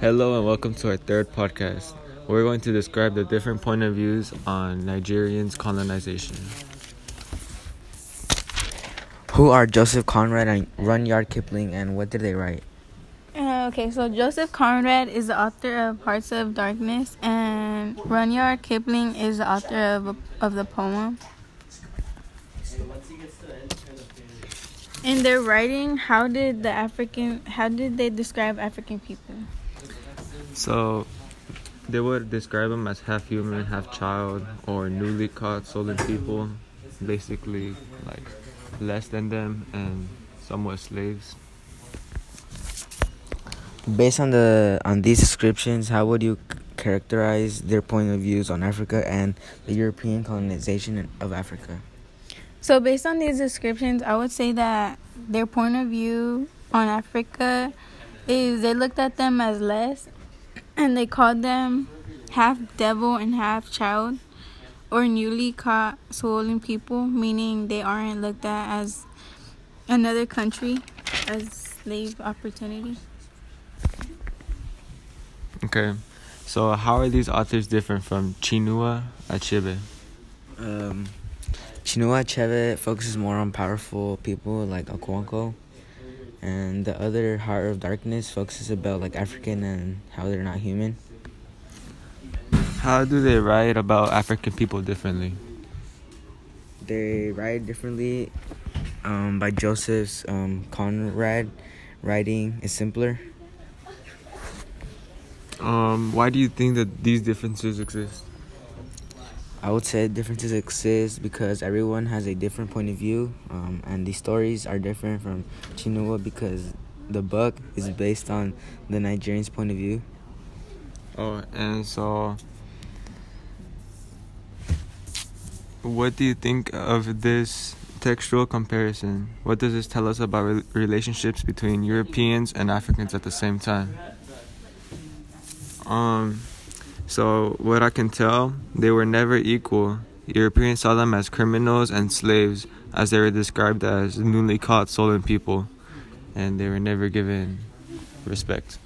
Hello and welcome to our third podcast. We're going to describe the different point of views on Nigerians' colonization. Who are Joseph Conrad and Rudyard Kipling, and what did they write? Uh, okay, so Joseph Conrad is the author of Hearts of Darkness, and Rudyard Kipling is the author of of the poem. In their writing, how did the African how did they describe African people? So, they would describe them as half human, half child, or newly caught stolen people, basically like less than them and somewhat slaves. Based on the on these descriptions, how would you characterize their point of views on Africa and the European colonization of Africa? So, based on these descriptions, I would say that their point of view on Africa is they looked at them as less and they called them half devil and half child or newly caught stolen people, meaning they aren't looked at as another country as slave opportunity. Okay, so how are these authors different from Chinua Achebe? Um, Chinua Achebe focuses more on powerful people like Okonkwo, and the other Heart of Darkness focuses about like African and how they're not human. How do they write about African people differently? They write differently. Um, by Joseph's um, Conrad, writing is simpler. Um, why do you think that these differences exist? I would say differences exist because everyone has a different point of view, um, and the stories are different from Chinua because the book is based on the Nigerian's point of view. Oh, and so what do you think of this textual comparison? What does this tell us about re- relationships between Europeans and Africans at the same time? Um, so, what I can tell, they were never equal. Europeans saw them as criminals and slaves, as they were described as newly caught stolen people, and they were never given respect.